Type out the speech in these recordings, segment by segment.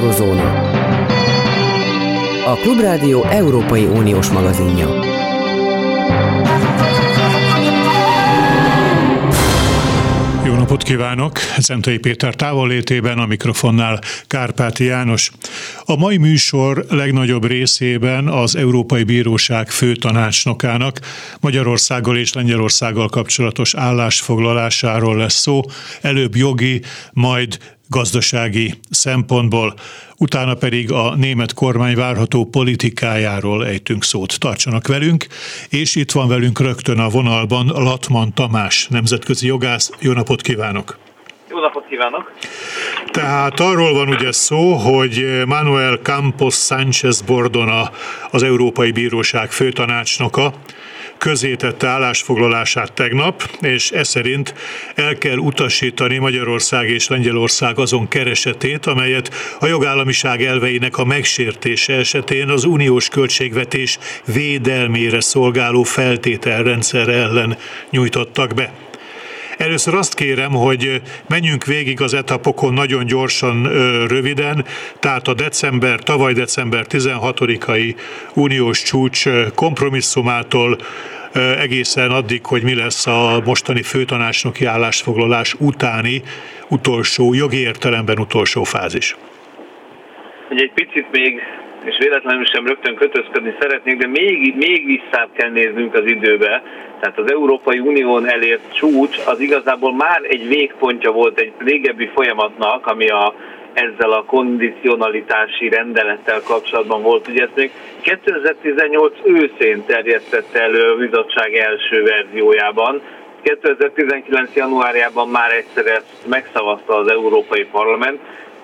Eurozóna. A Klubrádió Európai Uniós magazinja. Jó napot kívánok! Zentai Péter távollétében a mikrofonnál Kárpáti János. A mai műsor legnagyobb részében az Európai Bíróság főtanácsnokának Magyarországgal és Lengyelországgal kapcsolatos állásfoglalásáról lesz szó, előbb jogi, majd gazdasági szempontból, utána pedig a német kormány várható politikájáról ejtünk szót. Tartsanak velünk, és itt van velünk rögtön a vonalban Latman Tamás, nemzetközi jogász. Jó napot kívánok! Jó napot kívánok! Tehát arról van ugye szó, hogy Manuel Campos Sánchez Bordona, az Európai Bíróság főtanácsnoka, közétette állásfoglalását tegnap, és ez szerint el kell utasítani Magyarország és Lengyelország azon keresetét, amelyet a jogállamiság elveinek a megsértése esetén az uniós költségvetés védelmére szolgáló feltételrendszer ellen nyújtottak be. Először azt kérem, hogy menjünk végig az etapokon nagyon gyorsan, röviden, tehát a december, tavaly december 16-ai uniós csúcs kompromisszumától egészen addig, hogy mi lesz a mostani főtanácsnoki állásfoglalás utáni utolsó, jogi értelemben utolsó fázis. Ugye egy picit még, és véletlenül sem rögtön kötözködni szeretnék, de még, még visszább kell néznünk az időbe. Tehát az Európai Unión elért csúcs az igazából már egy végpontja volt egy régebbi folyamatnak, ami a ezzel a kondicionalitási rendelettel kapcsolatban volt. Ugye ezt még 2018 őszén terjesztette elő a bizottság első verziójában. 2019. januárjában már egyszer ezt megszavazta az Európai Parlament,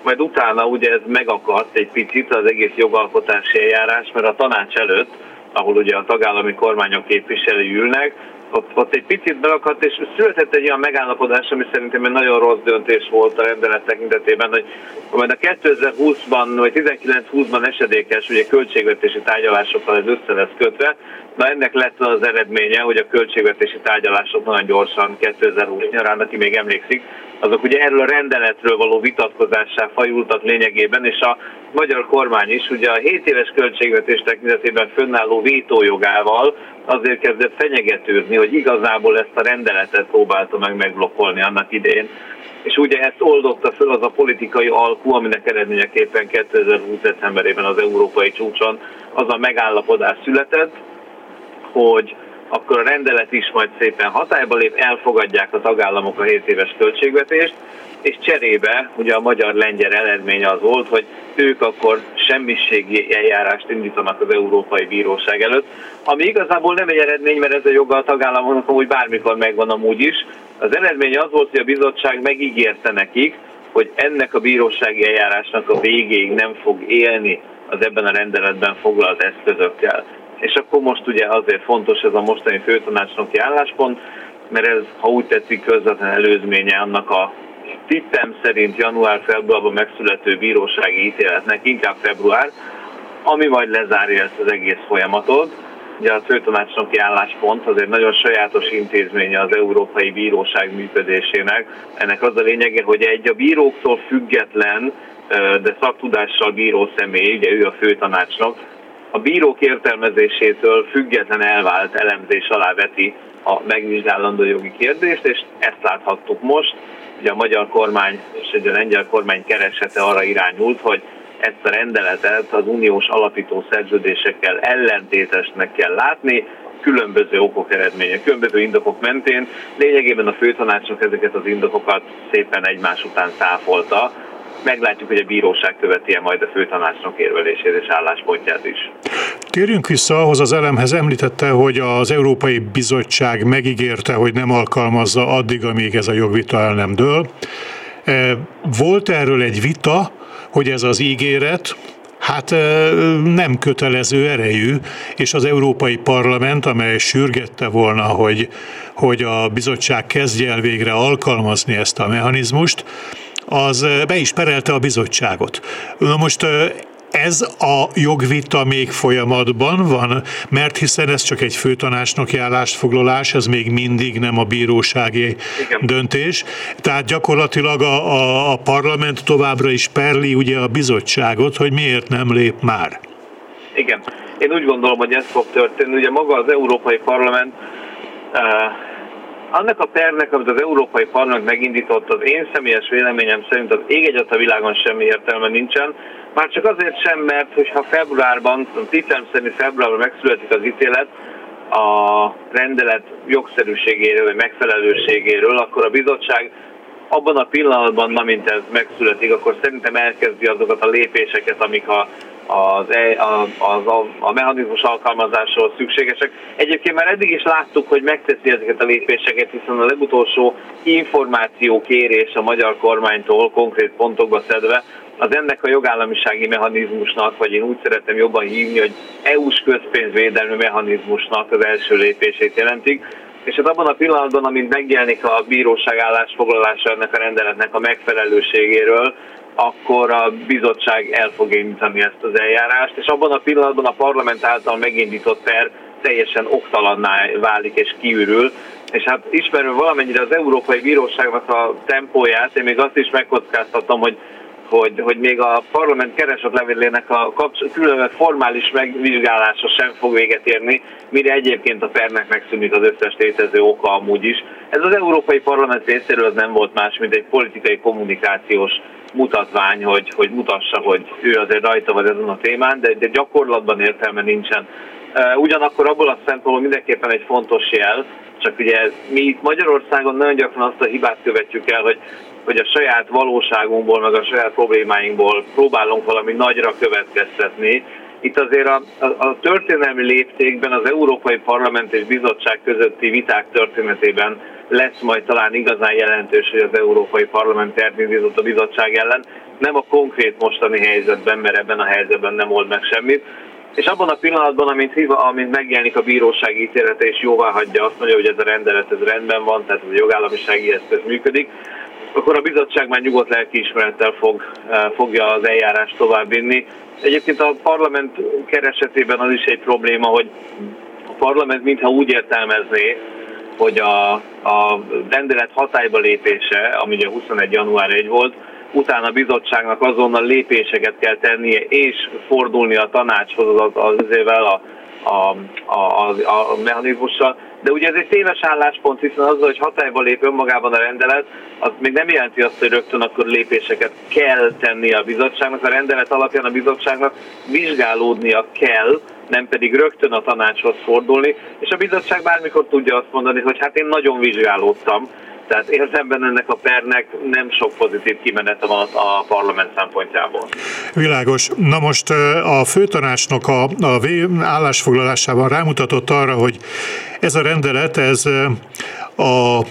majd utána ugye ez megakadt egy picit az egész jogalkotási eljárás, mert a tanács előtt, ahol ugye a tagállami kormányok képviselői ülnek, ott, ott egy picit beakadt, és született egy olyan megállapodás, ami szerintem egy nagyon rossz döntés volt a rendelet tekintetében, hogy majd a 2020-ban vagy 19-20-ban esedékes ugye költségvetési tárgyalásokkal ez össze lesz kötve, Na ennek lett az eredménye, hogy a költségvetési tárgyalások nagyon gyorsan 2020 nyarán, aki még emlékszik, azok ugye erről a rendeletről való vitatkozássá fajultak lényegében, és a magyar kormány is ugye a 7 éves költségvetés tekintetében fönnálló vétójogával azért kezdett fenyegetőzni, hogy igazából ezt a rendeletet próbálta meg megblokkolni annak idején. És ugye ezt oldotta föl az a politikai alkú, aminek eredményeképpen 2020. decemberében az európai csúcson az a megállapodás született, hogy akkor a rendelet is majd szépen hatályba lép, elfogadják a tagállamok a 7 éves költségvetést, és cserébe ugye a magyar-lengyel eredménye az volt, hogy ők akkor semmiségi eljárást indítanak az Európai Bíróság előtt, ami igazából nem egy eredmény, mert ez a joga a tagállamoknak hogy bármikor megvan amúgy is. Az eredmény az volt, hogy a bizottság megígérte nekik, hogy ennek a bírósági eljárásnak a végéig nem fog élni az ebben a rendeletben foglalt eszközökkel. És akkor most ugye azért fontos ez a mostani főtanácsnoki álláspont, mert ez, ha úgy tetszik, közvetlen előzménye annak a tippem szerint január-februárban megszülető bírósági ítéletnek, inkább február, ami majd lezárja ezt az egész folyamatot. Ugye a főtanácsnoki álláspont az egy nagyon sajátos intézménye az Európai Bíróság működésének. Ennek az a lényege, hogy egy a bíróktól független, de szaktudással bíró személy, ugye ő a főtanácsnok, a bírók értelmezésétől független elvált elemzés alá veti a megvizsgálandó jogi kérdést, és ezt láthattuk most. Ugye a magyar kormány és a lengyel kormány keresete arra irányult, hogy ezt a rendeletet az uniós alapító szerződésekkel ellentétesnek kell látni, különböző okok eredménye, különböző indokok mentén. Lényegében a főtanácsnak ezeket az indokokat szépen egymás után száfolta, meglátjuk, hogy a bíróság követi-e majd a főtanácsnok érvelését és álláspontját is. Térjünk vissza ahhoz az elemhez, említette, hogy az Európai Bizottság megígérte, hogy nem alkalmazza addig, amíg ez a jogvita el nem dől. E, volt erről egy vita, hogy ez az ígéret, Hát e, nem kötelező erejű, és az Európai Parlament, amely sürgette volna, hogy, hogy a bizottság kezdje el végre alkalmazni ezt a mechanizmust, az be is perelte a bizottságot. Na most ez a jogvita még folyamatban van, mert hiszen ez csak egy főtanácsnoki állásfoglalás, ez még mindig nem a bírósági Igen. döntés. Tehát gyakorlatilag a, a, a parlament továbbra is perli ugye a bizottságot, hogy miért nem lép már. Igen. Én úgy gondolom, hogy ez fog történni. Ugye maga az Európai Parlament uh, annak a pernek, amit az Európai Parlament megindított, az én személyes véleményem szerint az ég egyet a világon semmi értelme nincsen. Már csak azért sem, mert hogyha februárban, tippem szerint februárban megszületik az ítélet, a rendelet jogszerűségéről, vagy megfelelőségéről, akkor a bizottság abban a pillanatban, amint ez megszületik, akkor szerintem elkezdi azokat a lépéseket, amik a az, e, a, az, a, a mechanizmus alkalmazáshoz szükségesek. Egyébként már eddig is láttuk, hogy megteszi ezeket a lépéseket, hiszen a legutolsó információkérés a magyar kormánytól konkrét pontokba szedve, az ennek a jogállamisági mechanizmusnak, vagy én úgy szeretem jobban hívni, hogy EU-s közpénzvédelmi mechanizmusnak az első lépését jelentik. És hát abban a pillanatban, amint megjelenik a bíróság állásfoglalása ennek a rendeletnek a megfelelőségéről, akkor a bizottság el fog indítani ezt az eljárást, és abban a pillanatban a parlament által megindított per teljesen oktalanná válik és kiürül, és hát ismerve valamennyire az Európai Bíróságnak a tempóját, én még azt is megkockáztatom, hogy hogy, hogy még a parlament keresetlevélének a kapcs- különböző formális megvizsgálása sem fog véget érni, mire egyébként a pernek megszűnik az összes létező oka amúgy is. Ez az Európai Parlament részéről nem volt más, mint egy politikai kommunikációs mutatvány, hogy, hogy mutassa, hogy ő azért rajta van ezen a témán, de, de gyakorlatban értelme nincsen. Ugyanakkor abból a szempontból mindenképpen egy fontos jel, csak ugye mi itt Magyarországon nagyon gyakran azt a hibát követjük el, hogy, hogy a saját valóságunkból, meg a saját problémáinkból próbálunk valami nagyra következtetni. Itt azért a, a, a történelmi léptékben az Európai Parlament és Bizottság közötti viták történetében lesz majd talán igazán jelentős, hogy az Európai Parlament elindított a bizottság ellen, nem a konkrét mostani helyzetben, mert ebben a helyzetben nem old meg semmit, és abban a pillanatban, amint, amint megjelenik a bíróság ítélete és jóvá hagyja azt mondja, hogy ez a rendelet ez rendben van, tehát ez a jogállamisági eszköz működik, akkor a bizottság már nyugodt lelkiismerettel fog, eh, fogja az eljárást továbbvinni. Egyébként a parlament keresetében az is egy probléma, hogy a parlament mintha úgy értelmezné, hogy a, a rendelet hatályba lépése, ami ugye 21. január 1 volt, utána a bizottságnak azonnal lépéseket kell tennie, és fordulni a tanácshoz az, az, az a, a, a, a, a mechanizmussal, de ugye ez egy téves álláspont, hiszen az, hogy hatályba lép önmagában a rendelet, az még nem jelenti azt, hogy rögtön akkor lépéseket kell tenni a bizottságnak. A rendelet alapján a bizottságnak vizsgálódnia kell, nem pedig rögtön a tanácshoz fordulni, és a bizottság bármikor tudja azt mondani, hogy hát én nagyon vizsgálódtam, tehát értemben ennek a pernek nem sok pozitív kimenete van a parlament szempontjából. Világos. Na most a főtanácsnok a, a állásfoglalásában rámutatott arra, hogy ez a rendelet, ez a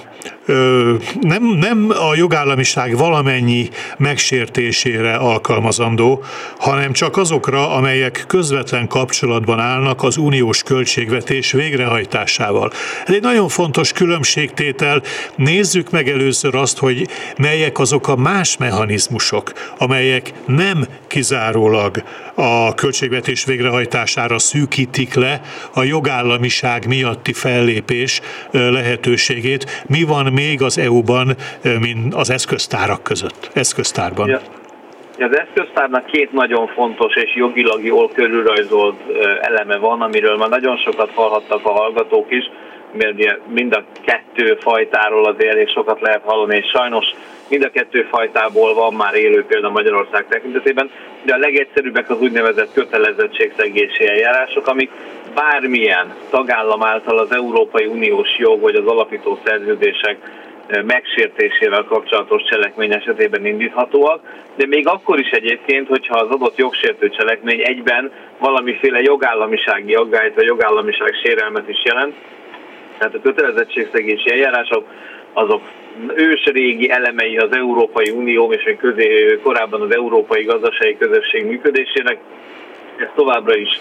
nem, nem a jogállamiság valamennyi megsértésére alkalmazandó, hanem csak azokra, amelyek közvetlen kapcsolatban állnak az uniós költségvetés végrehajtásával. Ez egy nagyon fontos különbségtétel. Nézzük meg először azt, hogy melyek azok a más mechanizmusok, amelyek nem kizárólag a költségvetés végrehajtására szűkítik le a jogállamiság miatti fellépés lehetőségét. Mi van még az EU-ban, mint az eszköztárak között, eszköztárban? Ja. Az eszköztárnak két nagyon fontos és jogilag jól körülrajzolt eleme van, amiről már nagyon sokat hallhattak a hallgatók is, mert mind a kettő fajtáról azért elég sokat lehet hallani, és sajnos mind a kettő fajtából van már élő példa Magyarország tekintetében, de a legegyszerűbbek az úgynevezett kötelezettségszegési eljárások, amik bármilyen tagállam által az Európai Uniós jog vagy az alapító szerződések eh, megsértésével kapcsolatos cselekmény esetében indíthatóak, de még akkor is egyébként, hogyha az adott jogsértő cselekmény egyben valamiféle jogállamisági aggályt vagy jogállamiság sérelmet is jelent, tehát a kötelezettségszegési eljárások azok ősrégi elemei az Európai Unió és még közé, korábban az Európai Gazdasági Közösség működésének. Ez továbbra is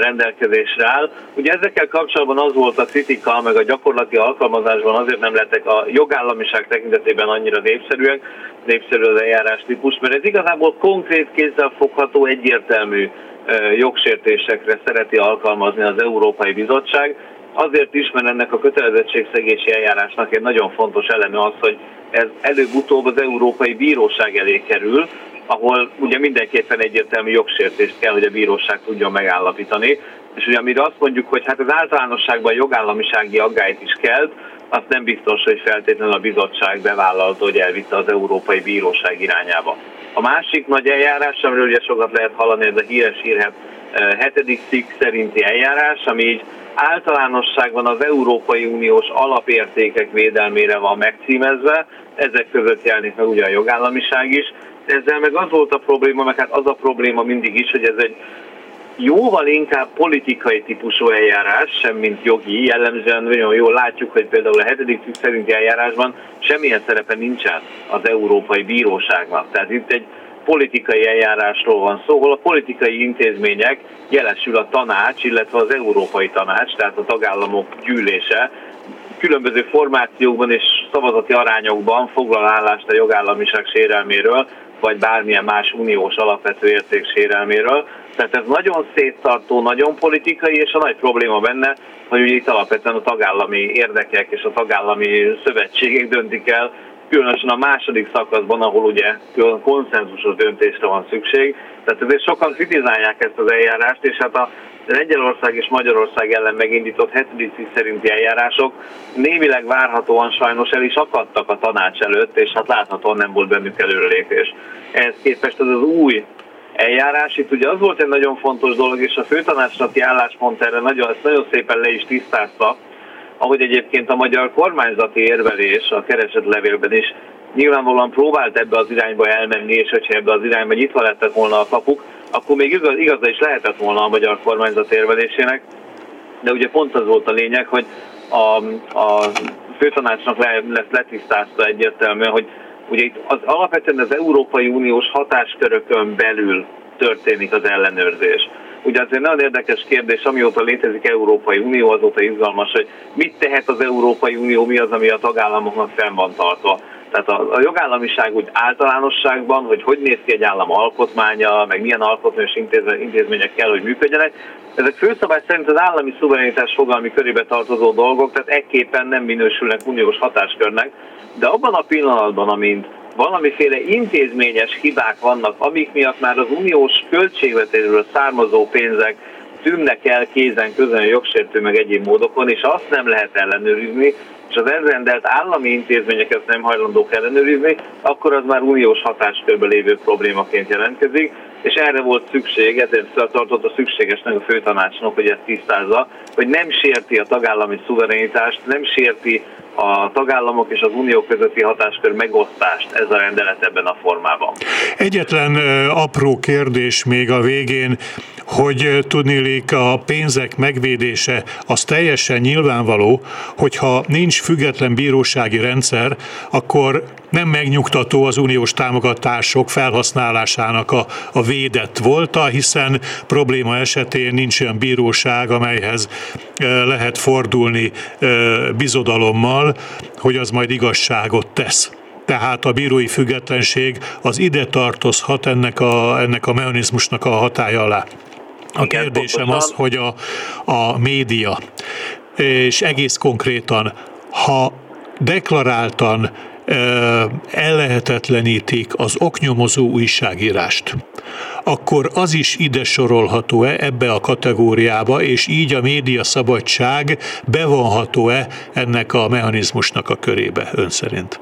rendelkezésre áll. Ugye ezekkel kapcsolatban az volt a kritika, meg a gyakorlati alkalmazásban azért nem lettek a jogállamiság tekintetében annyira népszerűek, népszerű az eljárás típus, mert ez igazából konkrét kézzel fogható, egyértelmű jogsértésekre szereti alkalmazni az Európai Bizottság. Azért is, mert ennek a kötelezettségszegési eljárásnak egy nagyon fontos eleme az, hogy ez előbb-utóbb az Európai Bíróság elé kerül, ahol ugye mindenképpen egyértelmű jogsértést kell, hogy a bíróság tudjon megállapítani. És ugye amire azt mondjuk, hogy hát az általánosságban jogállamisági aggályt is kell, azt nem biztos, hogy feltétlenül a bizottság bevállalta, hogy elvitte az Európai Bíróság irányába. A másik nagy eljárás, amiről ugye sokat lehet hallani, ez a híres hírhet eh, hetedik cikk szerinti eljárás, ami így általánosságban az Európai Uniós alapértékek védelmére van megcímezve, ezek között jelenik meg ugye a jogállamiság is. Ezzel meg az volt a probléma, meg hát az a probléma mindig is, hogy ez egy jóval inkább politikai típusú eljárás, sem mint jogi. Jellemzően nagyon jól látjuk, hogy például a hetedik cikk szerinti eljárásban semmilyen szerepe nincsen az Európai Bíróságnak. Tehát itt egy politikai eljárásról van szó, ahol a politikai intézmények, jelesül a tanács, illetve az Európai Tanács, tehát a tagállamok gyűlése, különböző formációkban és szavazati arányokban foglal állást a jogállamiság sérelméről, vagy bármilyen más uniós alapvető érték sérelméről. Tehát ez nagyon széttartó, nagyon politikai, és a nagy probléma benne, hogy ugye itt alapvetően a tagállami érdekek és a tagállami szövetségek döntik el, különösen a második szakaszban, ahol ugye konszenzusos döntésre van szükség. Tehát ezért sokan kritizálják ezt az eljárást, és hát a Lengyelország és Magyarország ellen megindított hetedik szerinti eljárások némileg várhatóan sajnos el is akadtak a tanács előtt, és hát láthatóan nem volt bennük előrelépés. Ehhez képest ez az új eljárás. Itt ugye az volt egy nagyon fontos dolog, és a főtanácsnaki álláspont erre nagyon, ezt nagyon szépen le is tisztázta, ahogy egyébként a magyar kormányzati érvelés a keresetlevélben is nyilvánvalóan próbált ebbe az irányba elmenni, és hogyha ebbe az irányba nyitva lettek volna a kapuk, akkor még igaz, igaza is lehetett volna a magyar kormányzat érvelésének, de ugye pont az volt a lényeg, hogy a, a főtanácsnak le, lesz letisztázta egyértelműen, hogy ugye itt az, alapvetően az Európai Uniós hatáskörökön belül történik az ellenőrzés. Ugye azért nagyon érdekes kérdés, amióta létezik Európai Unió, azóta izgalmas, hogy mit tehet az Európai Unió, mi az, ami a tagállamoknak fenn van tartva. Tehát a, a jogállamiság úgy általánosságban, hogy hogy néz ki egy állam alkotmánya, meg milyen alkotmányos intézmények kell, hogy működjenek, ezek főszabály szerint az állami szuverenitás fogalmi körébe tartozó dolgok, tehát ekképpen nem minősülnek uniós hatáskörnek, de abban a pillanatban, amint valamiféle intézményes hibák vannak, amik miatt már az uniós költségvetésről származó pénzek tűnnek el kézen közön jogsértő meg egyéb módokon, és azt nem lehet ellenőrizni, és az elrendelt állami intézményeket nem hajlandók ellenőrizni, akkor az már uniós hatáskörbe lévő problémaként jelentkezik, és erre volt szükség, ezért tartotta szükségesnek a főtanácsnak, hogy ezt tisztázza, hogy nem sérti a tagállami szuverenitást, nem sérti a tagállamok és az unió közötti hatáskör megosztást ez a rendelet ebben a formában. Egyetlen apró kérdés még a végén, hogy tudnélik a pénzek megvédése az teljesen nyilvánvaló, hogyha nincs független bírósági rendszer, akkor nem megnyugtató az uniós támogatások felhasználásának a, a védett volta, hiszen probléma esetén nincs olyan bíróság, amelyhez lehet fordulni bizodalommal, hogy az majd igazságot tesz tehát a bírói függetlenség az ide tartozhat ennek a, ennek a mechanizmusnak a hatája alá. A Igen, kérdésem pontosan. az, hogy a, a média, és egész konkrétan, ha deklaráltan ellehetetlenítik az oknyomozó újságírást, akkor az is ide sorolható-e ebbe a kategóriába, és így a média szabadság bevonható-e ennek a mechanizmusnak a körébe ön szerint?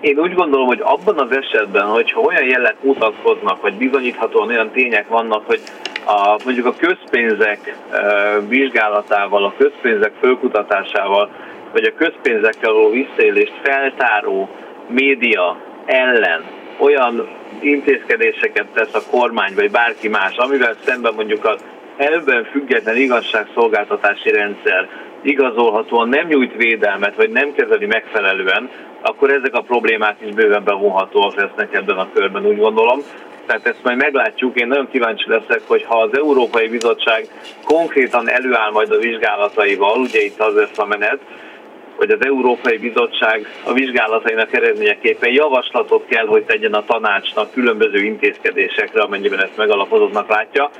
Én úgy gondolom, hogy abban az esetben, hogyha olyan jelek mutatkoznak, vagy bizonyíthatóan olyan tények vannak, hogy a, mondjuk a közpénzek e, vizsgálatával, a közpénzek fölkutatásával, vagy a közpénzekkel való visszaélést feltáró média ellen olyan intézkedéseket tesz a kormány, vagy bárki más, amivel szemben mondjuk az elvben független igazságszolgáltatási rendszer igazolhatóan nem nyújt védelmet, vagy nem kezeli megfelelően, akkor ezek a problémák is bőven bevonhatóak lesznek ebben a körben, úgy gondolom. tehát ezt majd meglátjuk. Én nagyon kíváncsi leszek, hogy ha az Európai Bizottság konkrétan előáll majd a vizsgálataival, ugye itt az lesz a menet, hogy az Európai Bizottság a vizsgálatainak eredményeképpen javaslatot kell, hogy tegyen a tanácsnak különböző intézkedésekre, amennyiben ezt megalapozottnak látja,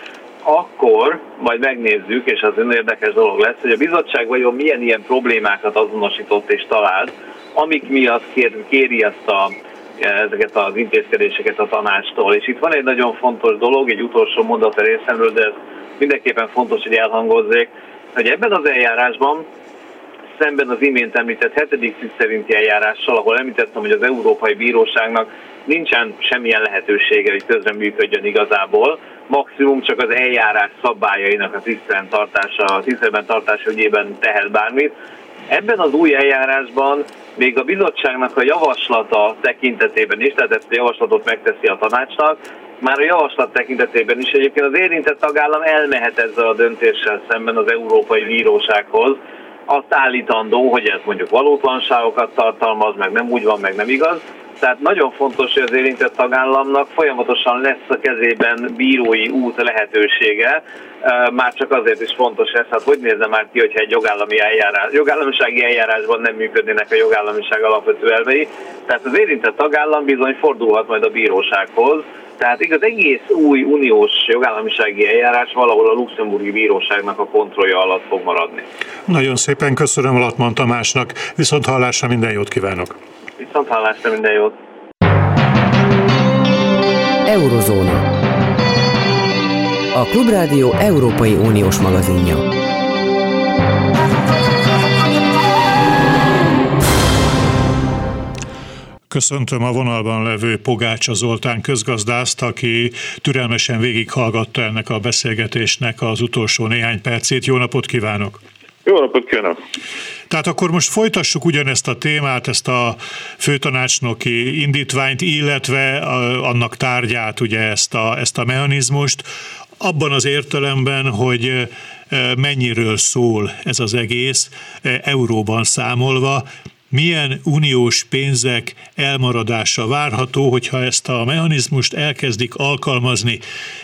akkor majd megnézzük, és az ön érdekes dolog lesz, hogy a bizottság vajon milyen ilyen problémákat azonosított és talált, amik miatt kér, kéri ezt a, ezeket az intézkedéseket a tanácstól. És itt van egy nagyon fontos dolog, egy utolsó mondat a részemről, de ez mindenképpen fontos, hogy elhangozzék, hogy ebben az eljárásban szemben az imént említett hetedik cikk szerinti eljárással, ahol említettem, hogy az Európai Bíróságnak nincsen semmilyen lehetősége, hogy közreműködjön igazából, maximum csak az eljárás szabályainak a tiszteletben tartása, a tiszteletben tartása ügyében tehet bármit. Ebben az új eljárásban még a bizottságnak a javaslata tekintetében is, tehát ezt a javaslatot megteszi a tanácsnak, már a javaslat tekintetében is. Egyébként az érintett tagállam elmehet ezzel a döntéssel szemben az Európai Bírósághoz, azt állítandó, hogy ez mondjuk valótlanságokat tartalmaz, meg nem úgy van, meg nem igaz. Tehát nagyon fontos, hogy az érintett tagállamnak folyamatosan lesz a kezében bírói út lehetősége, már csak azért is fontos ez, hát hogy nézne már ki, hogyha egy jogállami eljárás, jogállamisági eljárásban nem működnének a jogállamiság alapvető elvei. Tehát az érintett tagállam bizony fordulhat majd a bírósághoz, tehát igaz, egész új uniós jogállamisági eljárás valahol a luxemburgi bíróságnak a kontrollja alatt fog maradni. Nagyon szépen köszönöm Alatman Tamásnak, viszont hallásra minden jót kívánok! Viszont hallásra minden jót! Eurozóna. A Klubrádió Európai Uniós magazinja. Köszöntöm a vonalban levő Pogácsa Zoltán közgazdászt, aki türelmesen végighallgatta ennek a beszélgetésnek az utolsó néhány percét. Jó napot kívánok! Jó napot kívánok! Tehát akkor most folytassuk ugyanezt a témát, ezt a főtanácsnoki indítványt, illetve annak tárgyát, ugye ezt a, ezt a mechanizmust, abban az értelemben, hogy mennyiről szól ez az egész, euróban számolva, milyen uniós pénzek elmaradása várható, hogyha ezt a mechanizmust elkezdik alkalmazni.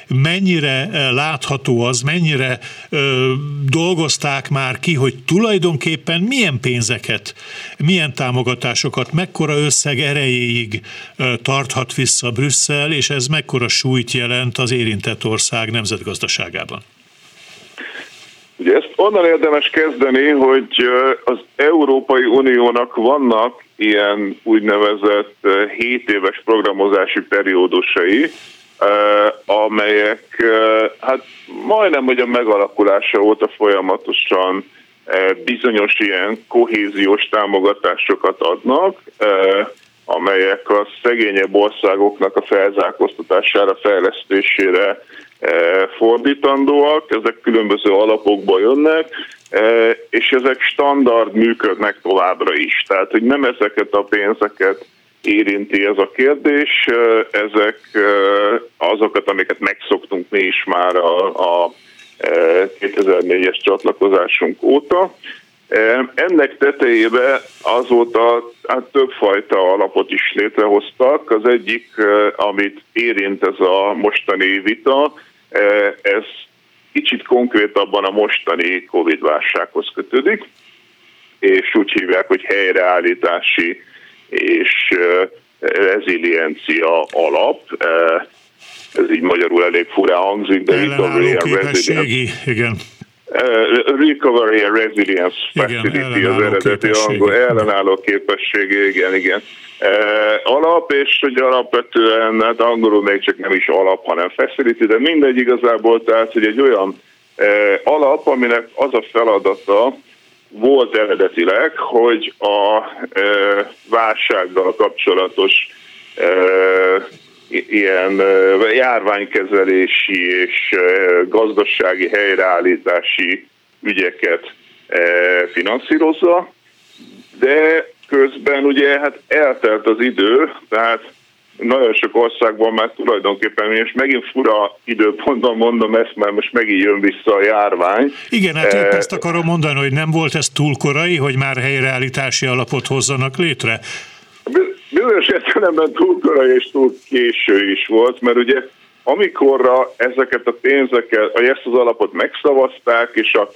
Mennyire eh, látható az, mennyire ö, dolgozták már ki, hogy tulajdonképpen milyen pénzeket, milyen támogatásokat, mekkora összeg erejéig ö, tarthat vissza Brüsszel, és ez mekkora súlyt jelent az érintett ország nemzetgazdaságában. Ugye ezt onnan érdemes kezdeni, hogy az Európai Uniónak vannak ilyen úgynevezett 7 éves programozási periódusai, amelyek hát majdnem, hogy a megalakulása óta folyamatosan bizonyos ilyen kohéziós támogatásokat adnak, amelyek a szegényebb országoknak a felzárkóztatására, fejlesztésére fordítandóak, ezek különböző alapokból jönnek, e, és ezek standard működnek továbbra is. Tehát, hogy nem ezeket a pénzeket érinti ez a kérdés, e, ezek azokat, amiket megszoktunk mi is már a, a 2004-es csatlakozásunk óta. Ennek tetejébe azóta hát többfajta alapot is létrehoztak. Az egyik, amit érint ez a mostani vita, ez kicsit konkrétabban a mostani Covid-válsághoz kötődik, és úgy hívják, hogy helyreállítási és reziliencia alap. Ez így magyarul elég furán hangzik, de recovery and resilience. Igen. Recovery and Resilience Facility az eredeti angol ellenálló képessége, igen, igen. Alap, és hogy alapvetően, hát angolul még csak nem is alap, hanem facility, de mindegy igazából, tehát hogy egy olyan alap, aminek az a feladata, volt eredetileg, hogy a válsággal kapcsolatos ilyen járványkezelési és gazdasági helyreállítási ügyeket finanszírozza, de közben ugye hát eltelt az idő, tehát nagyon sok országban már tulajdonképpen, és megint fura időpontban mondom ezt, mert most megint jön vissza a járvány. Igen, hát épp ezt akarom mondani, hogy nem volt ez túl korai, hogy már helyreállítási alapot hozzanak létre? Bizonyos értelemben túl korai és túl késő is volt, mert ugye amikorra ezeket a pénzeket, ezt az alapot megszavazták, és a,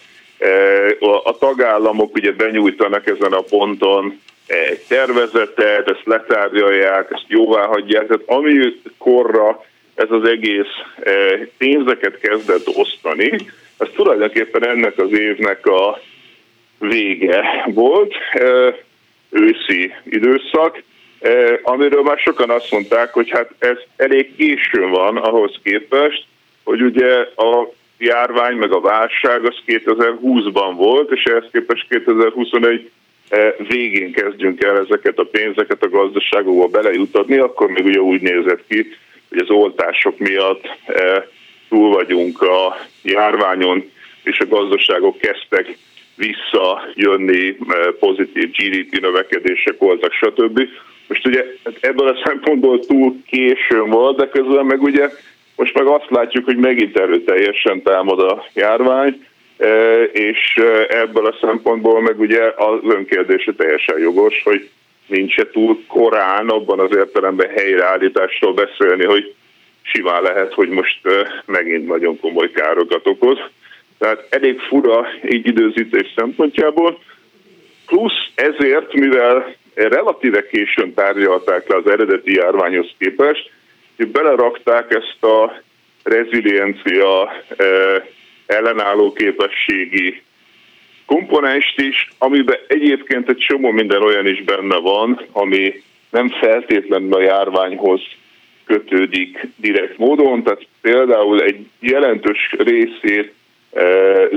a, a tagállamok ugye benyújtanak ezen a ponton egy tervezetet, ezt letárgyalják, ezt jóvá hagyják, tehát amikorra ez az egész pénzeket kezdett osztani, ez tulajdonképpen ennek az évnek a vége volt, őszi időszak, amiről már sokan azt mondták, hogy hát ez elég későn van ahhoz képest, hogy ugye a járvány meg a válság az 2020-ban volt, és ehhez képest 2021 végén kezdjünk el ezeket a pénzeket a gazdaságokba belejutatni, akkor még ugye úgy nézett ki, hogy az oltások miatt túl vagyunk a járványon, és a gazdaságok kezdtek visszajönni, pozitív GDP növekedések voltak, stb. Most ugye ebből a szempontból túl későn volt, de közben meg ugye most meg azt látjuk, hogy megint erőteljesen támad a járvány, és ebből a szempontból meg ugye az önkérdése teljesen jogos, hogy nincs túl korán abban az értelemben helyreállításról beszélni, hogy simán lehet, hogy most megint nagyon komoly károkat okoz. Tehát elég fura így időzítés szempontjából. Plusz ezért, mivel relatíve későn tárgyalták le az eredeti járványhoz képest, hogy belerakták ezt a reziliencia ellenálló képességi komponenst is, amiben egyébként egy csomó minden olyan is benne van, ami nem feltétlenül a járványhoz kötődik direkt módon, tehát például egy jelentős részét e,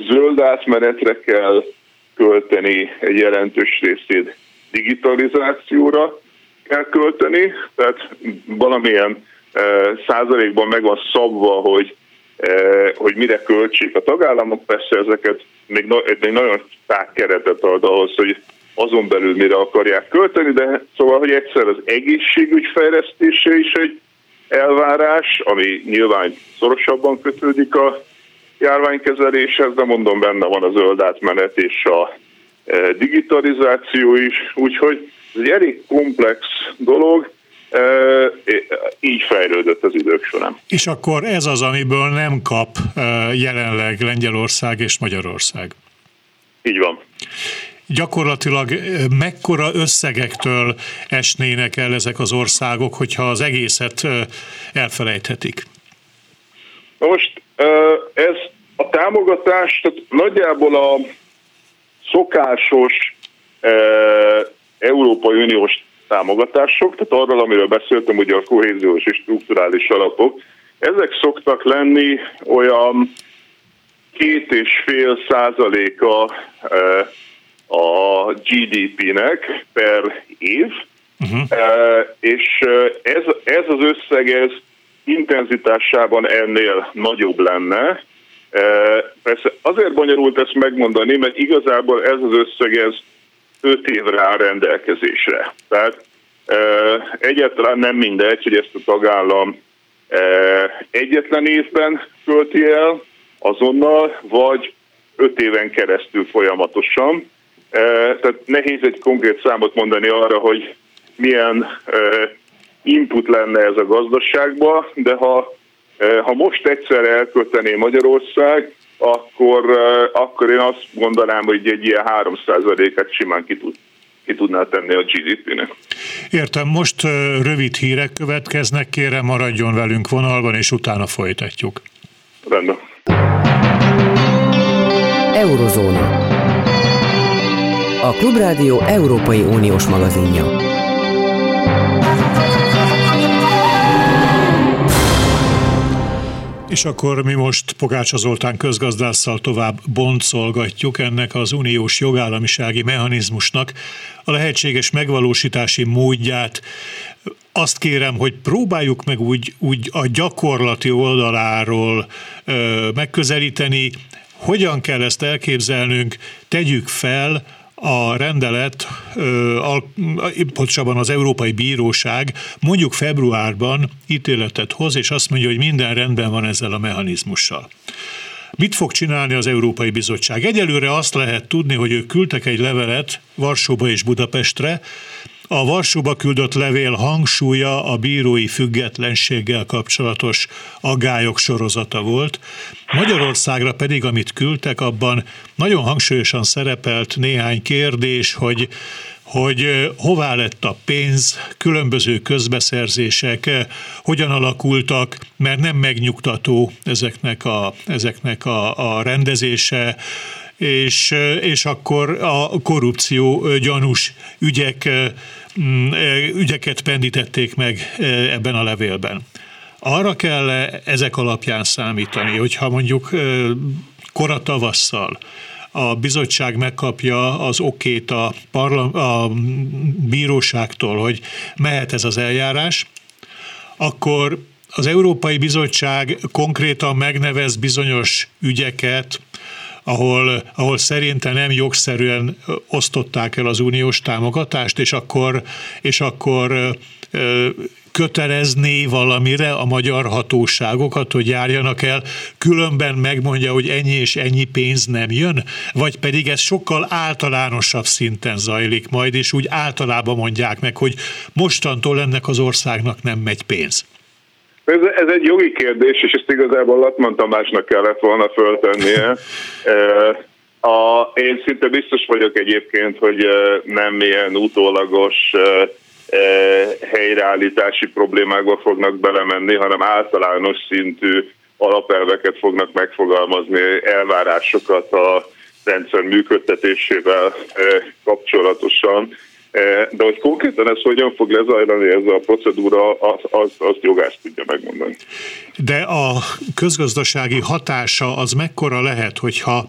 zöld átmenetre kell költeni, egy jelentős részét digitalizációra kell költeni, tehát valamilyen e, százalékban meg van szabva, hogy Eh, hogy mire költsék a tagállamok, persze ezeket még, egy nagyon tág keretet ad ahhoz, hogy azon belül mire akarják költeni, de szóval, hogy egyszer az egészségügy fejlesztése is egy elvárás, ami nyilván szorosabban kötődik a járványkezeléshez, de mondom, benne van a zöld átmenet és a digitalizáció is, úgyhogy ez egy elég komplex dolog, így fejlődött az idők során. És akkor ez az, amiből nem kap jelenleg Lengyelország és Magyarország. Így van. Gyakorlatilag mekkora összegektől esnének el ezek az országok, hogyha az egészet elfelejthetik? Na most ez a támogatás, tehát nagyjából a szokásos Európai Uniós támogatások, tehát arról, amiről beszéltem, ugye a kohéziós és strukturális alapok, ezek szoktak lenni olyan két és fél százaléka eh, a GDP-nek per év, uh-huh. és eh, ez, ez az összeg ez intenzitásában ennél nagyobb lenne. Persze azért bonyolult ezt megmondani, mert igazából ez az összeg ez 5 évre áll rendelkezésre. Tehát egyáltalán nem mindegy, hogy ezt a tagállam egyetlen évben költi el azonnal, vagy 5 éven keresztül folyamatosan. Tehát nehéz egy konkrét számot mondani arra, hogy milyen input lenne ez a gazdaságba, de ha, ha most egyszer elköltené Magyarország, akkor, akkor én azt gondolnám, hogy egy ilyen 3%-et simán ki, tud, ki tudná tenni a GDP-nek. Értem, most rövid hírek következnek, kérem maradjon velünk vonalban, és utána folytatjuk. Rendben. Eurozóna. A Klubrádió Európai Uniós magazinja. És akkor mi most Pogácsa Zoltán közgazdásszal tovább boncolgatjuk ennek az uniós jogállamisági mechanizmusnak a lehetséges megvalósítási módját. Azt kérem, hogy próbáljuk meg úgy, úgy a gyakorlati oldaláról ö, megközelíteni, hogyan kell ezt elképzelnünk, tegyük fel, a rendelet, pontosabban az Európai Bíróság mondjuk februárban ítéletet hoz, és azt mondja, hogy minden rendben van ezzel a mechanizmussal. Mit fog csinálni az Európai Bizottság? Egyelőre azt lehet tudni, hogy ők küldtek egy levelet Varsóba és Budapestre, a Varsóba küldött levél hangsúlya a bírói függetlenséggel kapcsolatos agályok sorozata volt. Magyarországra pedig, amit küldtek, abban nagyon hangsúlyosan szerepelt néhány kérdés, hogy hogy hová lett a pénz, különböző közbeszerzések hogyan alakultak, mert nem megnyugtató ezeknek a, ezeknek a, a rendezése, és, és akkor a korrupció gyanús ügyek, mm, ügyeket pendítették meg ebben a levélben. Arra kell ezek alapján számítani, hogyha mondjuk kora tavasszal a bizottság megkapja az okét a, parla- a bíróságtól, hogy mehet ez az eljárás, akkor az Európai Bizottság konkrétan megnevez bizonyos ügyeket, ahol, ahol szerinte nem jogszerűen osztották el az uniós támogatást, és akkor, és akkor kötelezné valamire a magyar hatóságokat, hogy járjanak el, különben megmondja, hogy ennyi és ennyi pénz nem jön, vagy pedig ez sokkal általánosabb szinten zajlik majd, és úgy általában mondják meg, hogy mostantól ennek az országnak nem megy pénz. Ez, ez egy jogi kérdés, és ezt igazából Latman Tamásnak kellett volna föltennie. A, én szinte biztos vagyok egyébként, hogy nem ilyen utólagos helyreállítási problémákba fognak belemenni, hanem általános szintű alapelveket fognak megfogalmazni, elvárásokat a rendszer működtetésével kapcsolatosan. De hogy konkrétan ez hogyan fog lezajlani ez a procedúra, az, az, az jogász tudja megmondani. De a közgazdasági hatása az mekkora lehet, hogyha,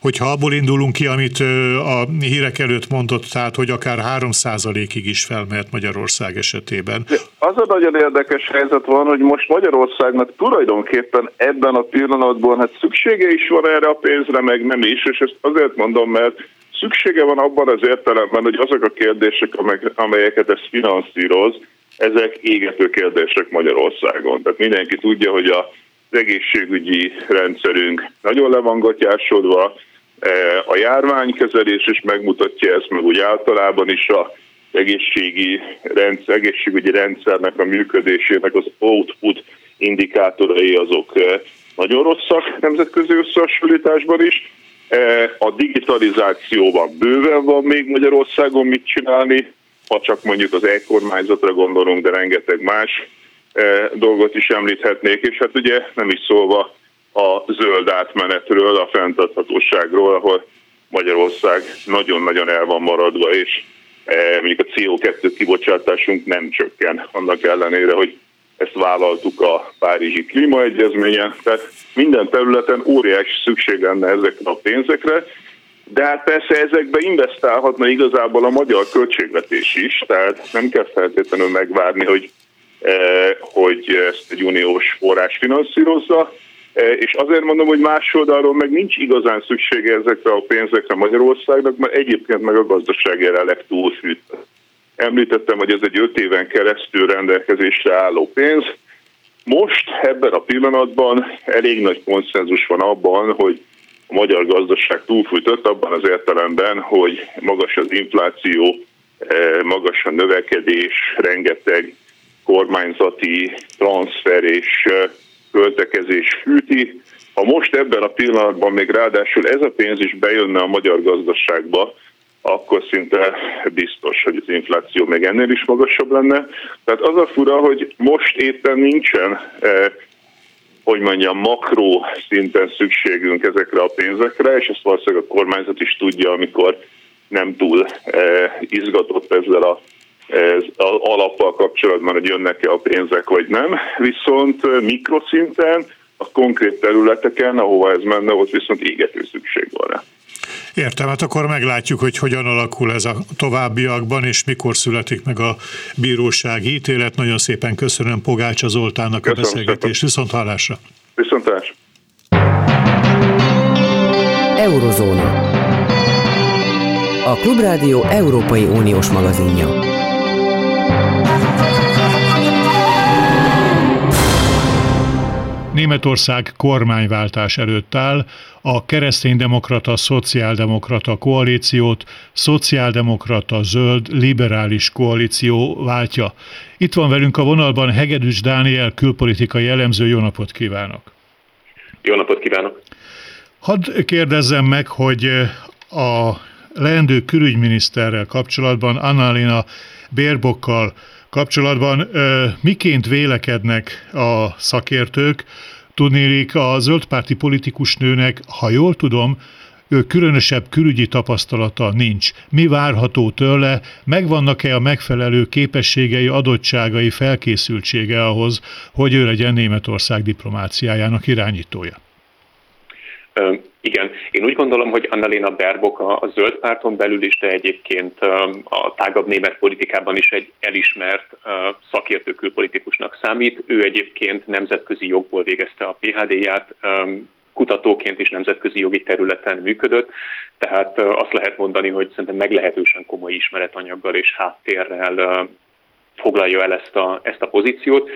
hogyha abból indulunk ki, amit a hírek előtt mondott, tehát hogy akár 3%-ig is felmehet Magyarország esetében. De az a nagyon érdekes helyzet van, hogy most Magyarországnak tulajdonképpen ebben a pillanatban hát szüksége is van erre a pénzre, meg nem is, és ezt azért mondom, mert szüksége van abban az értelemben, hogy azok a kérdések, amelyeket ez finanszíroz, ezek égető kérdések Magyarországon. Tehát mindenki tudja, hogy az egészségügyi rendszerünk nagyon le van gatyásodva, e, a járványkezelés is megmutatja ezt, meg úgy általában is a egészségi rendszer, egészségügyi rendszernek a működésének az output indikátorai azok e, nagyon rosszak nemzetközi összehasonlításban is, a digitalizációban bőven van még Magyarországon mit csinálni, ha csak mondjuk az e-kormányzatra gondolunk, de rengeteg más dolgot is említhetnék, és hát ugye nem is szólva a zöld átmenetről, a fenntarthatóságról, ahol Magyarország nagyon-nagyon el van maradva, és mondjuk a CO2 kibocsátásunk nem csökken, annak ellenére, hogy ezt vállaltuk a Párizsi Klímaegyezményen, tehát minden területen óriási szükség lenne ezekre a pénzekre, de hát persze ezekbe investálhatna igazából a magyar költségvetés is, tehát nem kell feltétlenül megvárni, hogy, eh, hogy ezt egy uniós forrás finanszírozza, eh, és azért mondom, hogy más oldalról meg nincs igazán szüksége ezekre a pénzekre Magyarországnak, mert egyébként meg a gazdaság jelenleg túlfűtött. Említettem, hogy ez egy öt éven keresztül rendelkezésre álló pénz. Most ebben a pillanatban elég nagy konszenzus van abban, hogy a magyar gazdaság túlfűtött abban az értelemben, hogy magas az infláció, eh, magas a növekedés, rengeteg kormányzati transfer és eh, költekezés fűti. Ha most ebben a pillanatban még ráadásul ez a pénz is bejönne a magyar gazdaságba, akkor szinte biztos, hogy az infláció még ennél is magasabb lenne. Tehát az a fura, hogy most éppen nincsen, eh, hogy mondjam, makró szinten szükségünk ezekre a pénzekre, és ezt valószínűleg a kormányzat is tudja, amikor nem túl eh, izgatott ezzel a ez az alappal kapcsolatban, hogy jönnek-e a pénzek, vagy nem. Viszont eh, mikroszinten, a konkrét területeken, ahova ez menne, ott viszont égető szükség van rá. Értem, hát akkor meglátjuk, hogy hogyan alakul ez a továbbiakban, és mikor születik meg a bírósági ítélet. Nagyon szépen köszönöm Pogácsa Zoltánnak köszönöm a beszélgetést. Viszont hallásra. Viszont hallásra. Eurozóna. A Klubrádió Európai Uniós magazinja. Németország kormányváltás előtt áll, a kereszténydemokrata, szociáldemokrata koalíciót szociáldemokrata, zöld, liberális koalíció váltja. Itt van velünk a vonalban Hegedűs Dániel, külpolitikai elemző. Jó napot kívánok! Jó napot kívánok! Hadd kérdezzem meg, hogy a leendő külügyminiszterrel kapcsolatban, Annalina Bérbokkal kapcsolatban miként vélekednek a szakértők, Tudnélik, a zöldpárti politikus nőnek, ha jól tudom, ő különösebb külügyi tapasztalata nincs. Mi várható tőle, megvannak-e a megfelelő képességei, adottságai, felkészültsége ahhoz, hogy ő legyen Németország diplomáciájának irányítója? Igen, én úgy gondolom, hogy Annalena Baerbock a, a zöld párton belül is, de egyébként a tágabb német politikában is egy elismert szakértő külpolitikusnak számít. Ő egyébként nemzetközi jogból végezte a PHD-ját, kutatóként is nemzetközi jogi területen működött, tehát azt lehet mondani, hogy szerintem meglehetősen komoly ismeretanyaggal és háttérrel foglalja el ezt a, ezt a pozíciót